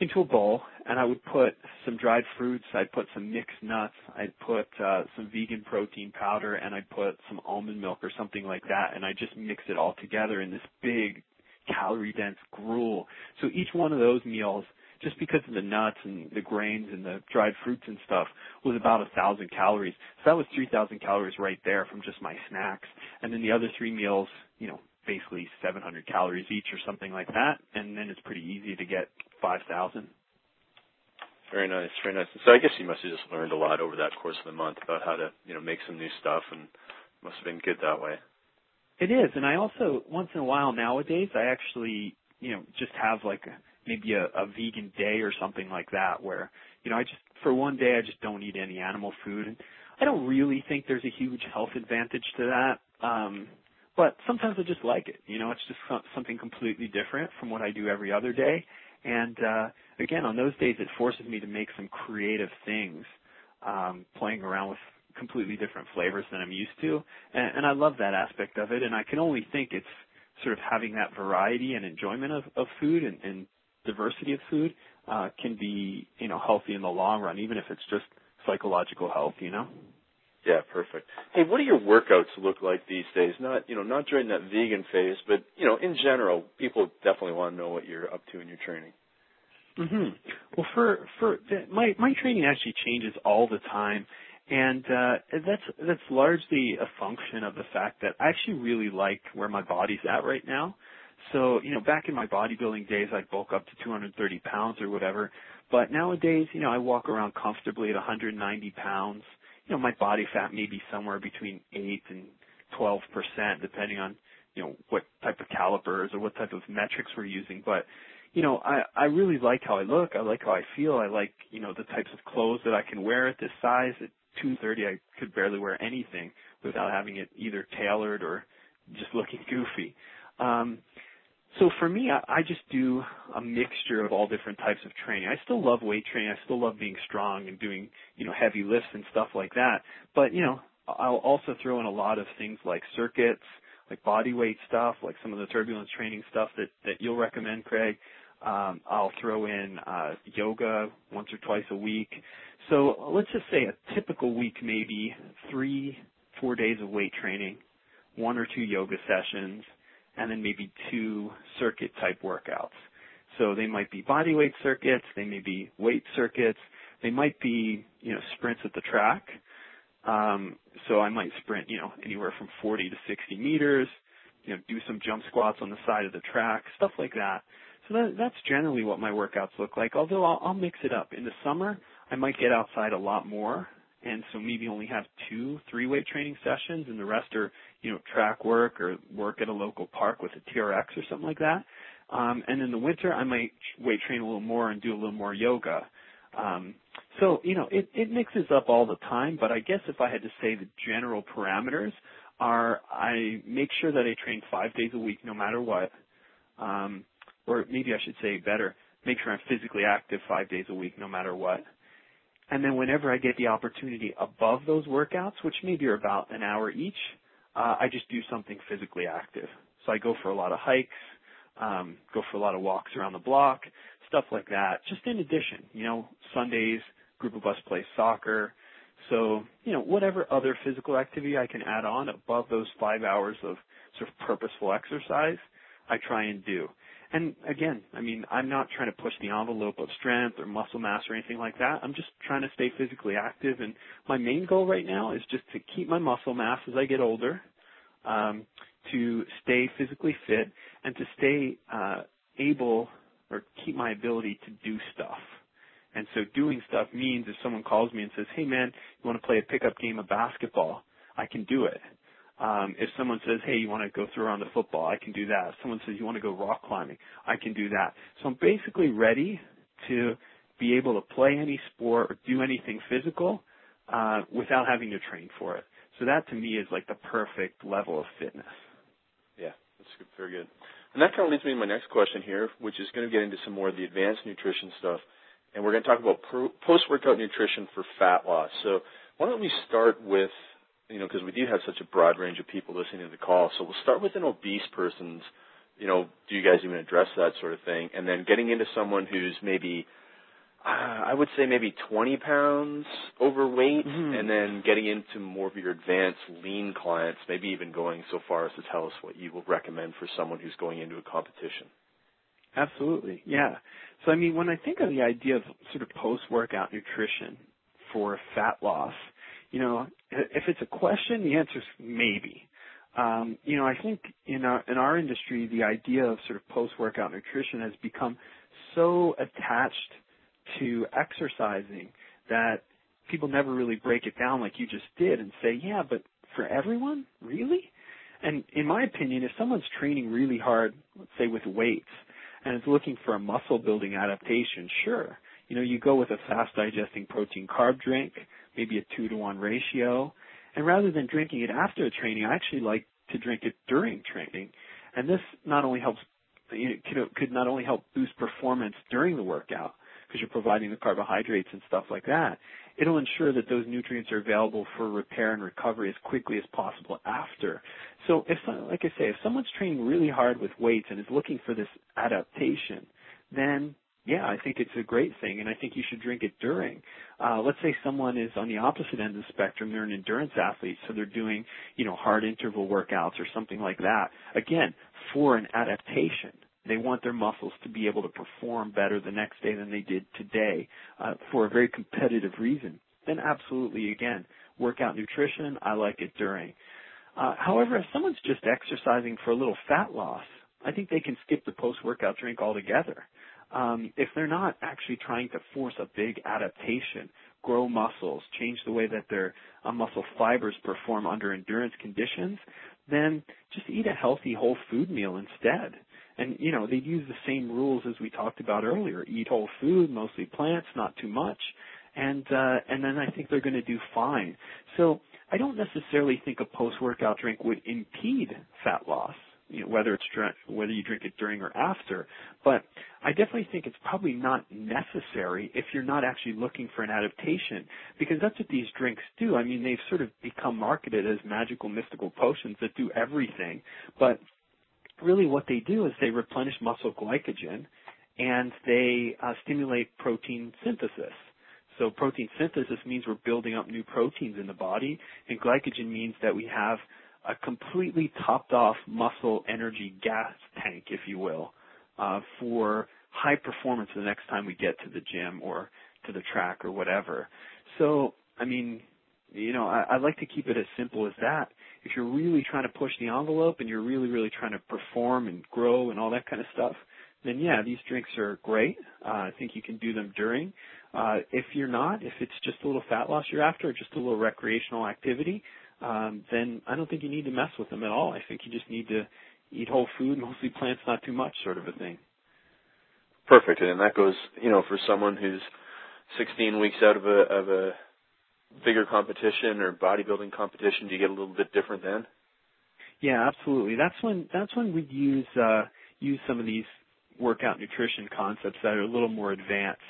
into a bowl. And I would put some dried fruits, I'd put some mixed nuts, I'd put uh, some vegan protein powder and I'd put some almond milk or something like that. And I just mix it all together in this big calorie dense gruel. So each one of those meals just because of the nuts and the grains and the dried fruits and stuff was about a thousand calories. So that was three thousand calories right there from just my snacks. And then the other three meals, you know, basically 700 calories each or something like that, and then it's pretty easy to get 5,000. Very nice, very nice. So I guess you must have just learned a lot over that course of the month about how to, you know, make some new stuff, and must have been good that way. It is, and I also once in a while nowadays I actually, you know, just have like a, maybe a, a vegan day or something like that, where you know I just for one day I just don't eat any animal food, and I don't really think there's a huge health advantage to that. Um, but sometimes I just like it. You know, it's just something completely different from what I do every other day. And uh, again, on those days, it forces me to make some creative things, um, playing around with completely different flavors than I'm used to. And, and I love that aspect of it. And I can only think it's sort of having that variety and enjoyment of, of food and, and diversity of food uh, can be, you know, healthy in the long run, even if it's just psychological health, you know? Yeah, perfect. Hey, what do your workouts look like these days? Not, you know, not during that vegan phase, but you know, in general, people definitely want to know what you're up to in your training. Mm-hmm. Well, for for my my training actually changes all the time, and uh, that's that's largely a function of the fact that I actually really like where my body's at right now. So, you know, back in my bodybuilding days, I'd bulk up to 230 pounds or whatever. But nowadays, you know, I walk around comfortably at 190 pounds you know, my body fat may be somewhere between 8 and 12%, depending on, you know, what type of calipers or what type of metrics we're using. But, you know, I, I really like how I look. I like how I feel. I like, you know, the types of clothes that I can wear at this size. At 230, I could barely wear anything without having it either tailored or just looking goofy. Um, so for me, I, I just do a mixture of all different types of training. I still love weight training. I still love being strong and doing, you know, heavy lifts and stuff like that. But, you know, I'll also throw in a lot of things like circuits, like body weight stuff, like some of the turbulence training stuff that, that you'll recommend, Craig. Um, I'll throw in uh, yoga once or twice a week. So let's just say a typical week, maybe three, four days of weight training, one or two yoga sessions, and then maybe two circuit type workouts. So they might be body weight circuits, they may be weight circuits, they might be, you know, sprints at the track. Um, so I might sprint, you know, anywhere from 40 to 60 meters, you know, do some jump squats on the side of the track, stuff like that. So that, that's generally what my workouts look like. Although I'll, I'll mix it up. In the summer, I might get outside a lot more and so maybe only have two three weight training sessions and the rest are you know track work or work at a local park with a TRX or something like that. Um, and in the winter I might weight train a little more and do a little more yoga. Um, so you know it, it mixes up all the time but I guess if I had to say the general parameters are I make sure that I train five days a week no matter what um, or maybe I should say better make sure I'm physically active five days a week no matter what and then whenever I get the opportunity above those workouts, which maybe are about an hour each, uh, I just do something physically active. So I go for a lot of hikes, um, go for a lot of walks around the block, stuff like that. Just in addition, you know, Sundays, group of us play soccer. So, you know, whatever other physical activity I can add on above those five hours of sort of purposeful exercise, I try and do. And again, I mean, I'm not trying to push the envelope of strength or muscle mass or anything like that. I'm just trying to stay physically active. And my main goal right now is just to keep my muscle mass as I get older, um, to stay physically fit, and to stay uh, able or keep my ability to do stuff. And so doing stuff means if someone calls me and says, "Hey man, you want to play a pickup game of basketball?" I can do it. Um, if someone says, "Hey, you want to go throw around the football?" I can do that. If someone says, "You want to go rock climbing?" I can do that. So I'm basically ready to be able to play any sport or do anything physical uh, without having to train for it. So that to me is like the perfect level of fitness. Yeah, that's good, very good. And that kind of leads me to my next question here, which is going to get into some more of the advanced nutrition stuff. And we're going to talk about post-workout nutrition for fat loss. So why don't we start with you know, because we do have such a broad range of people listening to the call. So we'll start with an obese person's, you know, do you guys even address that sort of thing? And then getting into someone who's maybe, uh, I would say maybe 20 pounds overweight, mm-hmm. and then getting into more of your advanced lean clients, maybe even going so far as to tell us what you will recommend for someone who's going into a competition. Absolutely, yeah. So I mean, when I think of the idea of sort of post-workout nutrition for fat loss, you know, if it's a question, the answer is maybe. Um, you know, I think in our in our industry, the idea of sort of post-workout nutrition has become so attached to exercising that people never really break it down like you just did and say, yeah, but for everyone, really? And in my opinion, if someone's training really hard, let's say with weights, and is looking for a muscle building adaptation, sure. You know, you go with a fast digesting protein carb drink maybe a two to one ratio. And rather than drinking it after a training, I actually like to drink it during training. And this not only helps, could, could not only help boost performance during the workout, because you're providing the carbohydrates and stuff like that, it'll ensure that those nutrients are available for repair and recovery as quickly as possible after. So if, like I say, if someone's training really hard with weights and is looking for this adaptation, then yeah, I think it's a great thing, and I think you should drink it during. Uh, let's say someone is on the opposite end of the spectrum; they're an endurance athlete, so they're doing, you know, hard interval workouts or something like that. Again, for an adaptation, they want their muscles to be able to perform better the next day than they did today, uh, for a very competitive reason. Then, absolutely, again, workout nutrition. I like it during. Uh, however, if someone's just exercising for a little fat loss, I think they can skip the post-workout drink altogether um, if they're not actually trying to force a big adaptation, grow muscles, change the way that their uh, muscle fibers perform under endurance conditions, then just eat a healthy whole food meal instead. And you know, they'd use the same rules as we talked about earlier. Eat whole food, mostly plants, not too much. And uh and then I think they're going to do fine. So I don't necessarily think a post-workout drink would impede fat loss you know, whether it's whether you drink it during or after. But I definitely think it's probably not necessary if you're not actually looking for an adaptation, because that's what these drinks do. I mean, they've sort of become marketed as magical, mystical potions that do everything, but really what they do is they replenish muscle glycogen and they uh, stimulate protein synthesis. So protein synthesis means we're building up new proteins in the body, and glycogen means that we have a completely topped off muscle energy gas tank, if you will, uh, for high performance the next time we get to the gym or to the track or whatever. So, I mean, you know, I, I like to keep it as simple as that. If you're really trying to push the envelope and you're really, really trying to perform and grow and all that kind of stuff, then yeah, these drinks are great. Uh, I think you can do them during. Uh, if you're not, if it's just a little fat loss you're after, just a little recreational activity, um, then I don't think you need to mess with them at all. I think you just need to eat whole food, mostly plants, not too much, sort of a thing. Perfect, and that goes, you know, for someone who's 16 weeks out of a of a bigger competition or bodybuilding competition. Do you get a little bit different then? Yeah, absolutely. That's when that's when we use uh, use some of these workout nutrition concepts that are a little more advanced.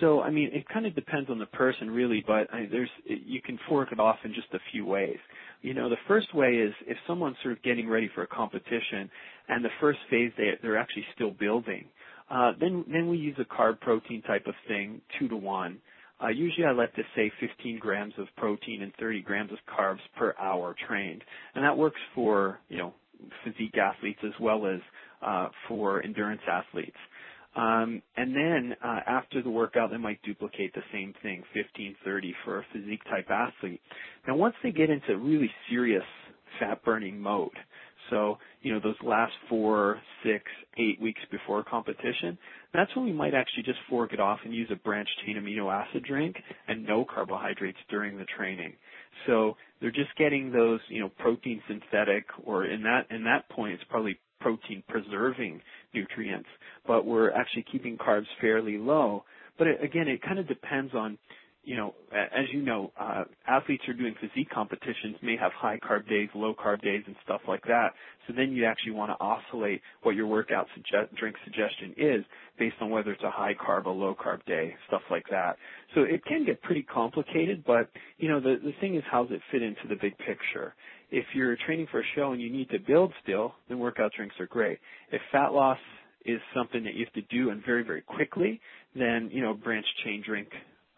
So, I mean, it kind of depends on the person, really, but I, there's you can fork it off in just a few ways. You know, the first way is if someone's sort of getting ready for a competition, and the first phase they they're actually still building. Uh, then then we use a carb protein type of thing, two to one. Uh, usually I like to say 15 grams of protein and 30 grams of carbs per hour trained, and that works for you know physique athletes as well as uh, for endurance athletes. Um, and then uh, after the workout, they might duplicate the same thing, 15, 30 for a physique type athlete. Now, once they get into really serious fat burning mode, so you know those last four, six, eight weeks before competition, that's when we might actually just fork it off and use a branched chain amino acid drink and no carbohydrates during the training. So they're just getting those, you know, protein synthetic, or in that in that point, it's probably protein preserving nutrients, but we're actually keeping carbs fairly low. But it, again, it kind of depends on you know, as you know, uh, athletes who are doing physique competitions may have high carb days, low carb days, and stuff like that. So then you actually want to oscillate what your workout suggest, drink suggestion is based on whether it's a high carb, a low carb day, stuff like that. So it can get pretty complicated, but you know, the the thing is, how does it fit into the big picture? If you're training for a show and you need to build still, then workout drinks are great. If fat loss is something that you have to do and very very quickly, then you know, branched chain drink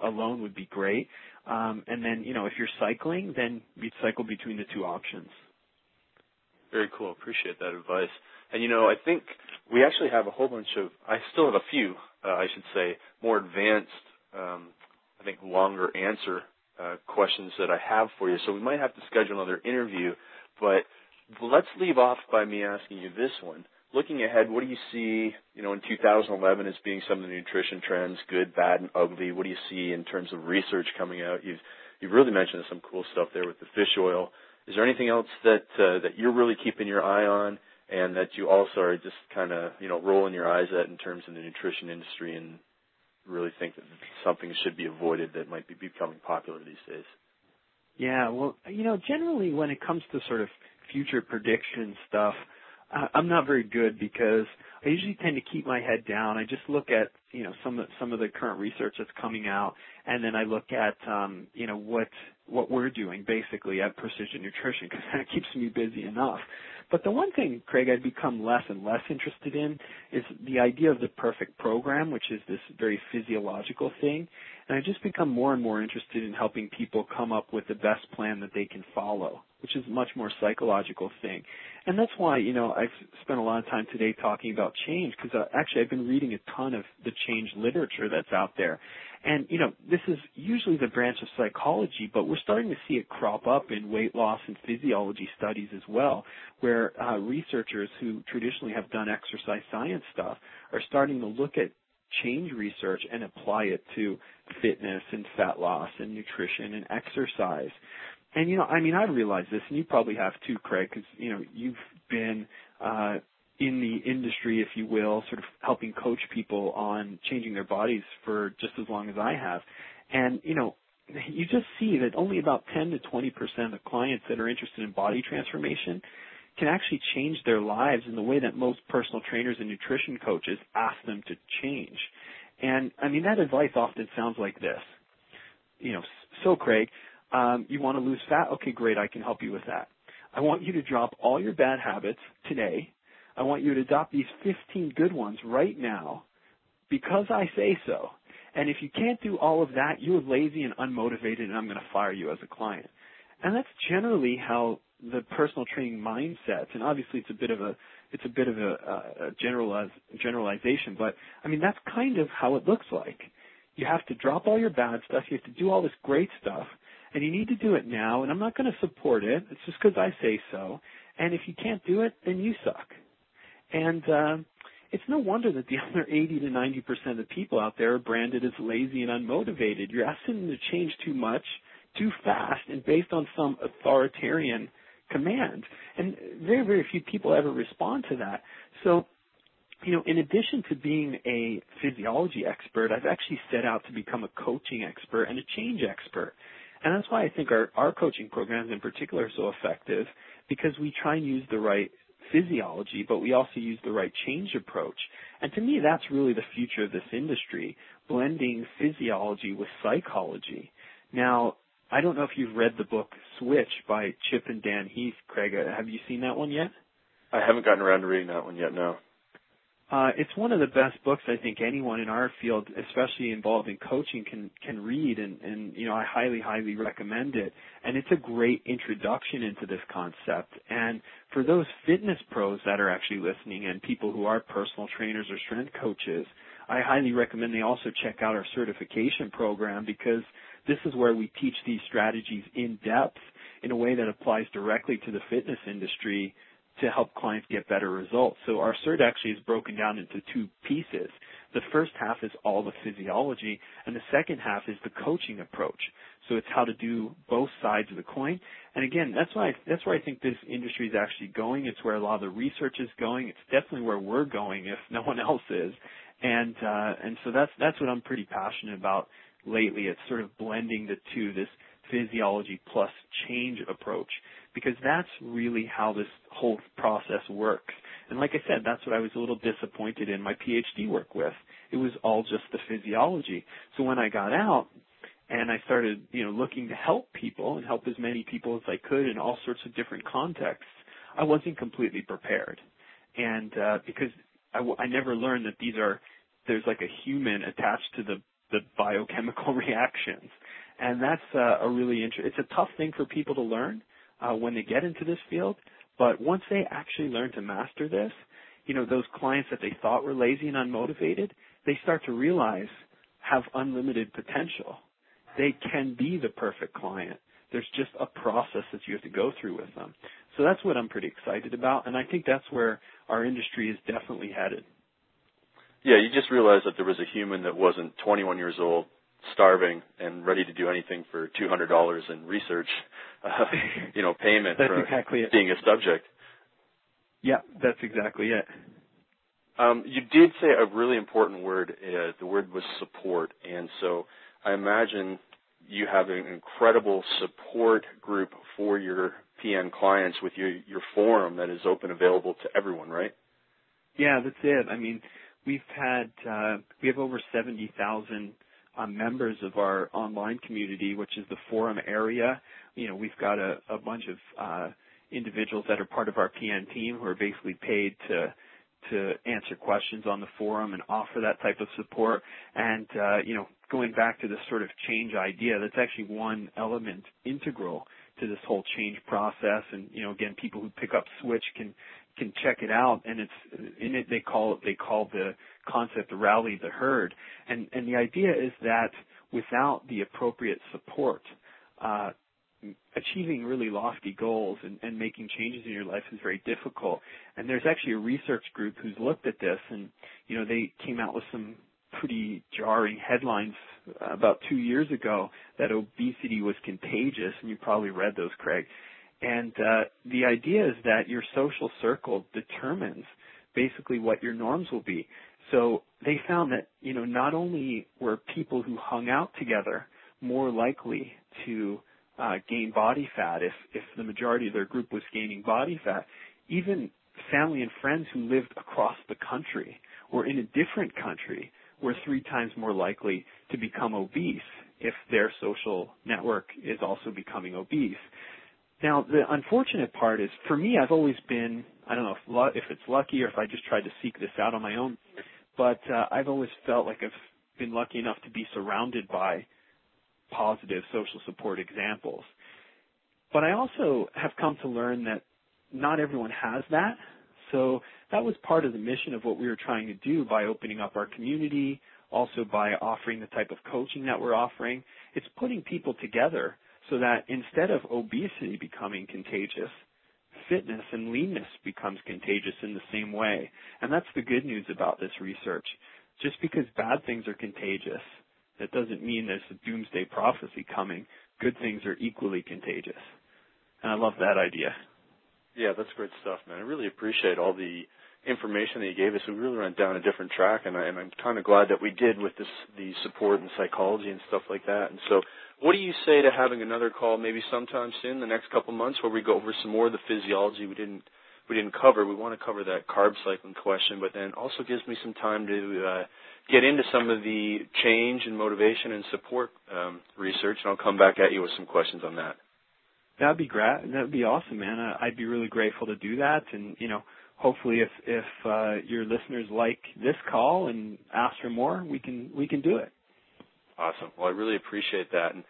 alone would be great. Um, and then, you know, if you're cycling, then you'd cycle between the two options. Very cool. Appreciate that advice. And you know, I think we actually have a whole bunch of. I still have a few, uh, I should say, more advanced, um, I think, longer answer uh, questions that I have for you. So we might have to schedule another interview. But let's leave off by me asking you this one looking ahead, what do you see, you know, in 2011 as being some of the nutrition trends, good, bad, and ugly? What do you see in terms of research coming out? You've you've really mentioned some cool stuff there with the fish oil. Is there anything else that uh, that you're really keeping your eye on, and that you also are just kind of you know rolling your eyes at in terms of the nutrition industry, and really think that something should be avoided that might be becoming popular these days? Yeah, well, you know, generally when it comes to sort of future prediction stuff, I'm not very good because I usually tend to keep my head down. I just look at you know some of some of the current research that's coming out, and then I look at um, you know what what we're doing basically at Precision Nutrition because that keeps me busy enough. But the one thing, Craig, I've become less and less interested in is the idea of the perfect program, which is this very physiological thing. And I've just become more and more interested in helping people come up with the best plan that they can follow, which is a much more psychological thing. And that's why, you know, I've spent a lot of time today talking about change because uh, actually I've been reading a ton of the change literature that's out there. And, you know, this is usually the branch of psychology, but we're starting to see it crop up in weight loss and physiology studies as well, where uh, researchers who traditionally have done exercise science stuff are starting to look at change research and apply it to fitness and fat loss and nutrition and exercise. And you know, I mean, I realize this, and you probably have too, Craig, because you know you've been uh, in the industry, if you will, sort of helping coach people on changing their bodies for just as long as I have. And you know, you just see that only about 10 to 20 percent of clients that are interested in body transformation can actually change their lives in the way that most personal trainers and nutrition coaches ask them to change. And I mean, that advice often sounds like this. You know, so Craig, um, you want to lose fat? Okay, great, I can help you with that. I want you to drop all your bad habits today. I want you to adopt these 15 good ones right now because I say so. And if you can't do all of that, you're lazy and unmotivated and I'm going to fire you as a client. And that's generally how the personal training mindset, and obviously it's a bit of a it's a bit of a, a generaliz, generalization, but I mean that's kind of how it looks like. You have to drop all your bad stuff. You have to do all this great stuff, and you need to do it now. And I'm not going to support it. It's just because I say so. And if you can't do it, then you suck. And uh, it's no wonder that the other 80 to 90 percent of the people out there are branded as lazy and unmotivated. You're asking them to change too much, too fast, and based on some authoritarian command. And very, very few people ever respond to that. So, you know, in addition to being a physiology expert, I've actually set out to become a coaching expert and a change expert. And that's why I think our, our coaching programs in particular are so effective because we try and use the right physiology, but we also use the right change approach. And to me, that's really the future of this industry, blending physiology with psychology. Now, I don't know if you've read the book Switch by Chip and Dan Heath, Craig. Uh, have you seen that one yet? I haven't gotten around to reading that one yet. No. Uh, it's one of the best books I think anyone in our field, especially involved in coaching, can can read, and and you know I highly highly recommend it. And it's a great introduction into this concept. And for those fitness pros that are actually listening, and people who are personal trainers or strength coaches, I highly recommend they also check out our certification program because this is where we teach these strategies in depth in a way that applies directly to the fitness industry to help clients get better results. So our cert actually is broken down into two pieces. The first half is all the physiology, and the second half is the coaching approach. So it's how to do both sides of the coin. And again, that's why I, that's where I think this industry is actually going. It's where a lot of the research is going. It's definitely where we're going if no one else is. And uh, and so that's that's what I'm pretty passionate about lately. It's sort of blending the two, this physiology plus change approach, because that's really how this whole process works. And like I said, that's what I was a little disappointed in my PhD work with. It was all just the physiology. So when I got out and I started, you know, looking to help people and help as many people as I could in all sorts of different contexts, I wasn't completely prepared. And uh, because I, I never learned that these are there's like a human attached to the the biochemical reactions, and that's uh, a really interesting. It's a tough thing for people to learn uh, when they get into this field, but once they actually learn to master this, you know, those clients that they thought were lazy and unmotivated, they start to realize have unlimited potential. They can be the perfect client. There's just a process that you have to go through with them. So that's what I'm pretty excited about, and I think that's where our industry is definitely headed. Yeah, you just realized that there was a human that wasn't 21 years old, starving, and ready to do anything for $200 in research, uh, you know, payment for exactly being a subject. Yeah, that's exactly it. Um, you did say a really important word. Uh, the word was support, and so I imagine you have an incredible support group for your PN clients with your your forum that is open available to everyone, right? Yeah, that's it. I mean, we've had uh, we have over seventy thousand uh, members of our online community, which is the forum area. You know, we've got a, a bunch of uh, individuals that are part of our PN team who are basically paid to to answer questions on the forum and offer that type of support. And uh, you know, going back to this sort of change idea, that's actually one element integral to this whole change process. And you know, again, people who pick up Switch can can check it out. And it's in it they call it they call the concept the rally the herd. And and the idea is that without the appropriate support, uh, achieving really lofty goals and, and making changes in your life is very difficult. And there's actually a research group who's looked at this, and you know they came out with some pretty jarring headlines about two years ago that obesity was contagious, and you probably read those, Craig. And uh, the idea is that your social circle determines basically what your norms will be. So they found that you know not only were people who hung out together more likely to uh, gain body fat if if the majority of their group was gaining body fat, even family and friends who lived across the country or in a different country were three times more likely to become obese if their social network is also becoming obese. Now, the unfortunate part is, for me, I've always been, I don't know if, if it's lucky or if I just tried to seek this out on my own, but uh, I've always felt like I've been lucky enough to be surrounded by positive social support examples. But I also have come to learn that not everyone has that. So that was part of the mission of what we were trying to do by opening up our community, also by offering the type of coaching that we're offering. It's putting people together so that instead of obesity becoming contagious, fitness and leanness becomes contagious in the same way. And that's the good news about this research. Just because bad things are contagious, that doesn't mean there's a doomsday prophecy coming. Good things are equally contagious. And I love that idea. Yeah, that's great stuff, man. I really appreciate all the information that you gave us. We really went down a different track, and, I, and I'm kind of glad that we did with this the support and psychology and stuff like that. And so, what do you say to having another call maybe sometime soon, the next couple months, where we go over some more of the physiology we didn't we didn't cover? We want to cover that carb cycling question, but then also gives me some time to uh, get into some of the change and motivation and support um, research, and I'll come back at you with some questions on that. That'd be great. That'd be awesome, man. I'd be really grateful to do that. And you know, hopefully, if if uh, your listeners like this call and ask for more, we can we can do it. Awesome. Well, I really appreciate that, and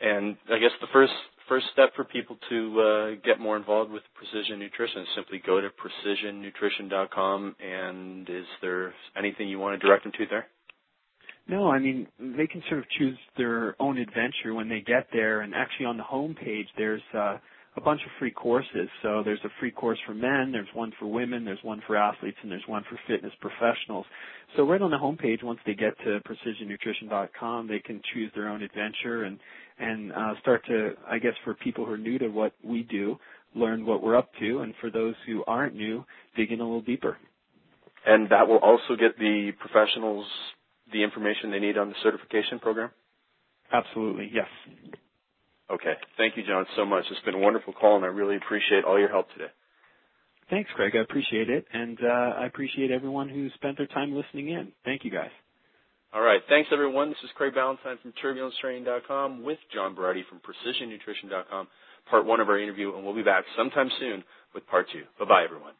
and I guess the first first step for people to uh, get more involved with precision nutrition is simply go to precisionnutrition.com. And is there anything you want to direct them to there? No, I mean they can sort of choose their own adventure when they get there. And actually, on the home page, there's uh, a bunch of free courses. So there's a free course for men, there's one for women, there's one for athletes, and there's one for fitness professionals. So right on the homepage, once they get to precisionnutrition.com, they can choose their own adventure and and uh, start to, I guess, for people who are new to what we do, learn what we're up to, and for those who aren't new, dig in a little deeper. And that will also get the professionals the information they need on the certification program. Absolutely, yes. Okay. Thank you, John, so much. It's been a wonderful call, and I really appreciate all your help today. Thanks, Craig. I appreciate it, and uh, I appreciate everyone who spent their time listening in. Thank you, guys. All right. Thanks, everyone. This is Craig Ballantyne from TurbulenceTraining.com with John Berardi from PrecisionNutrition.com, part one of our interview, and we'll be back sometime soon with part two. Bye-bye, everyone.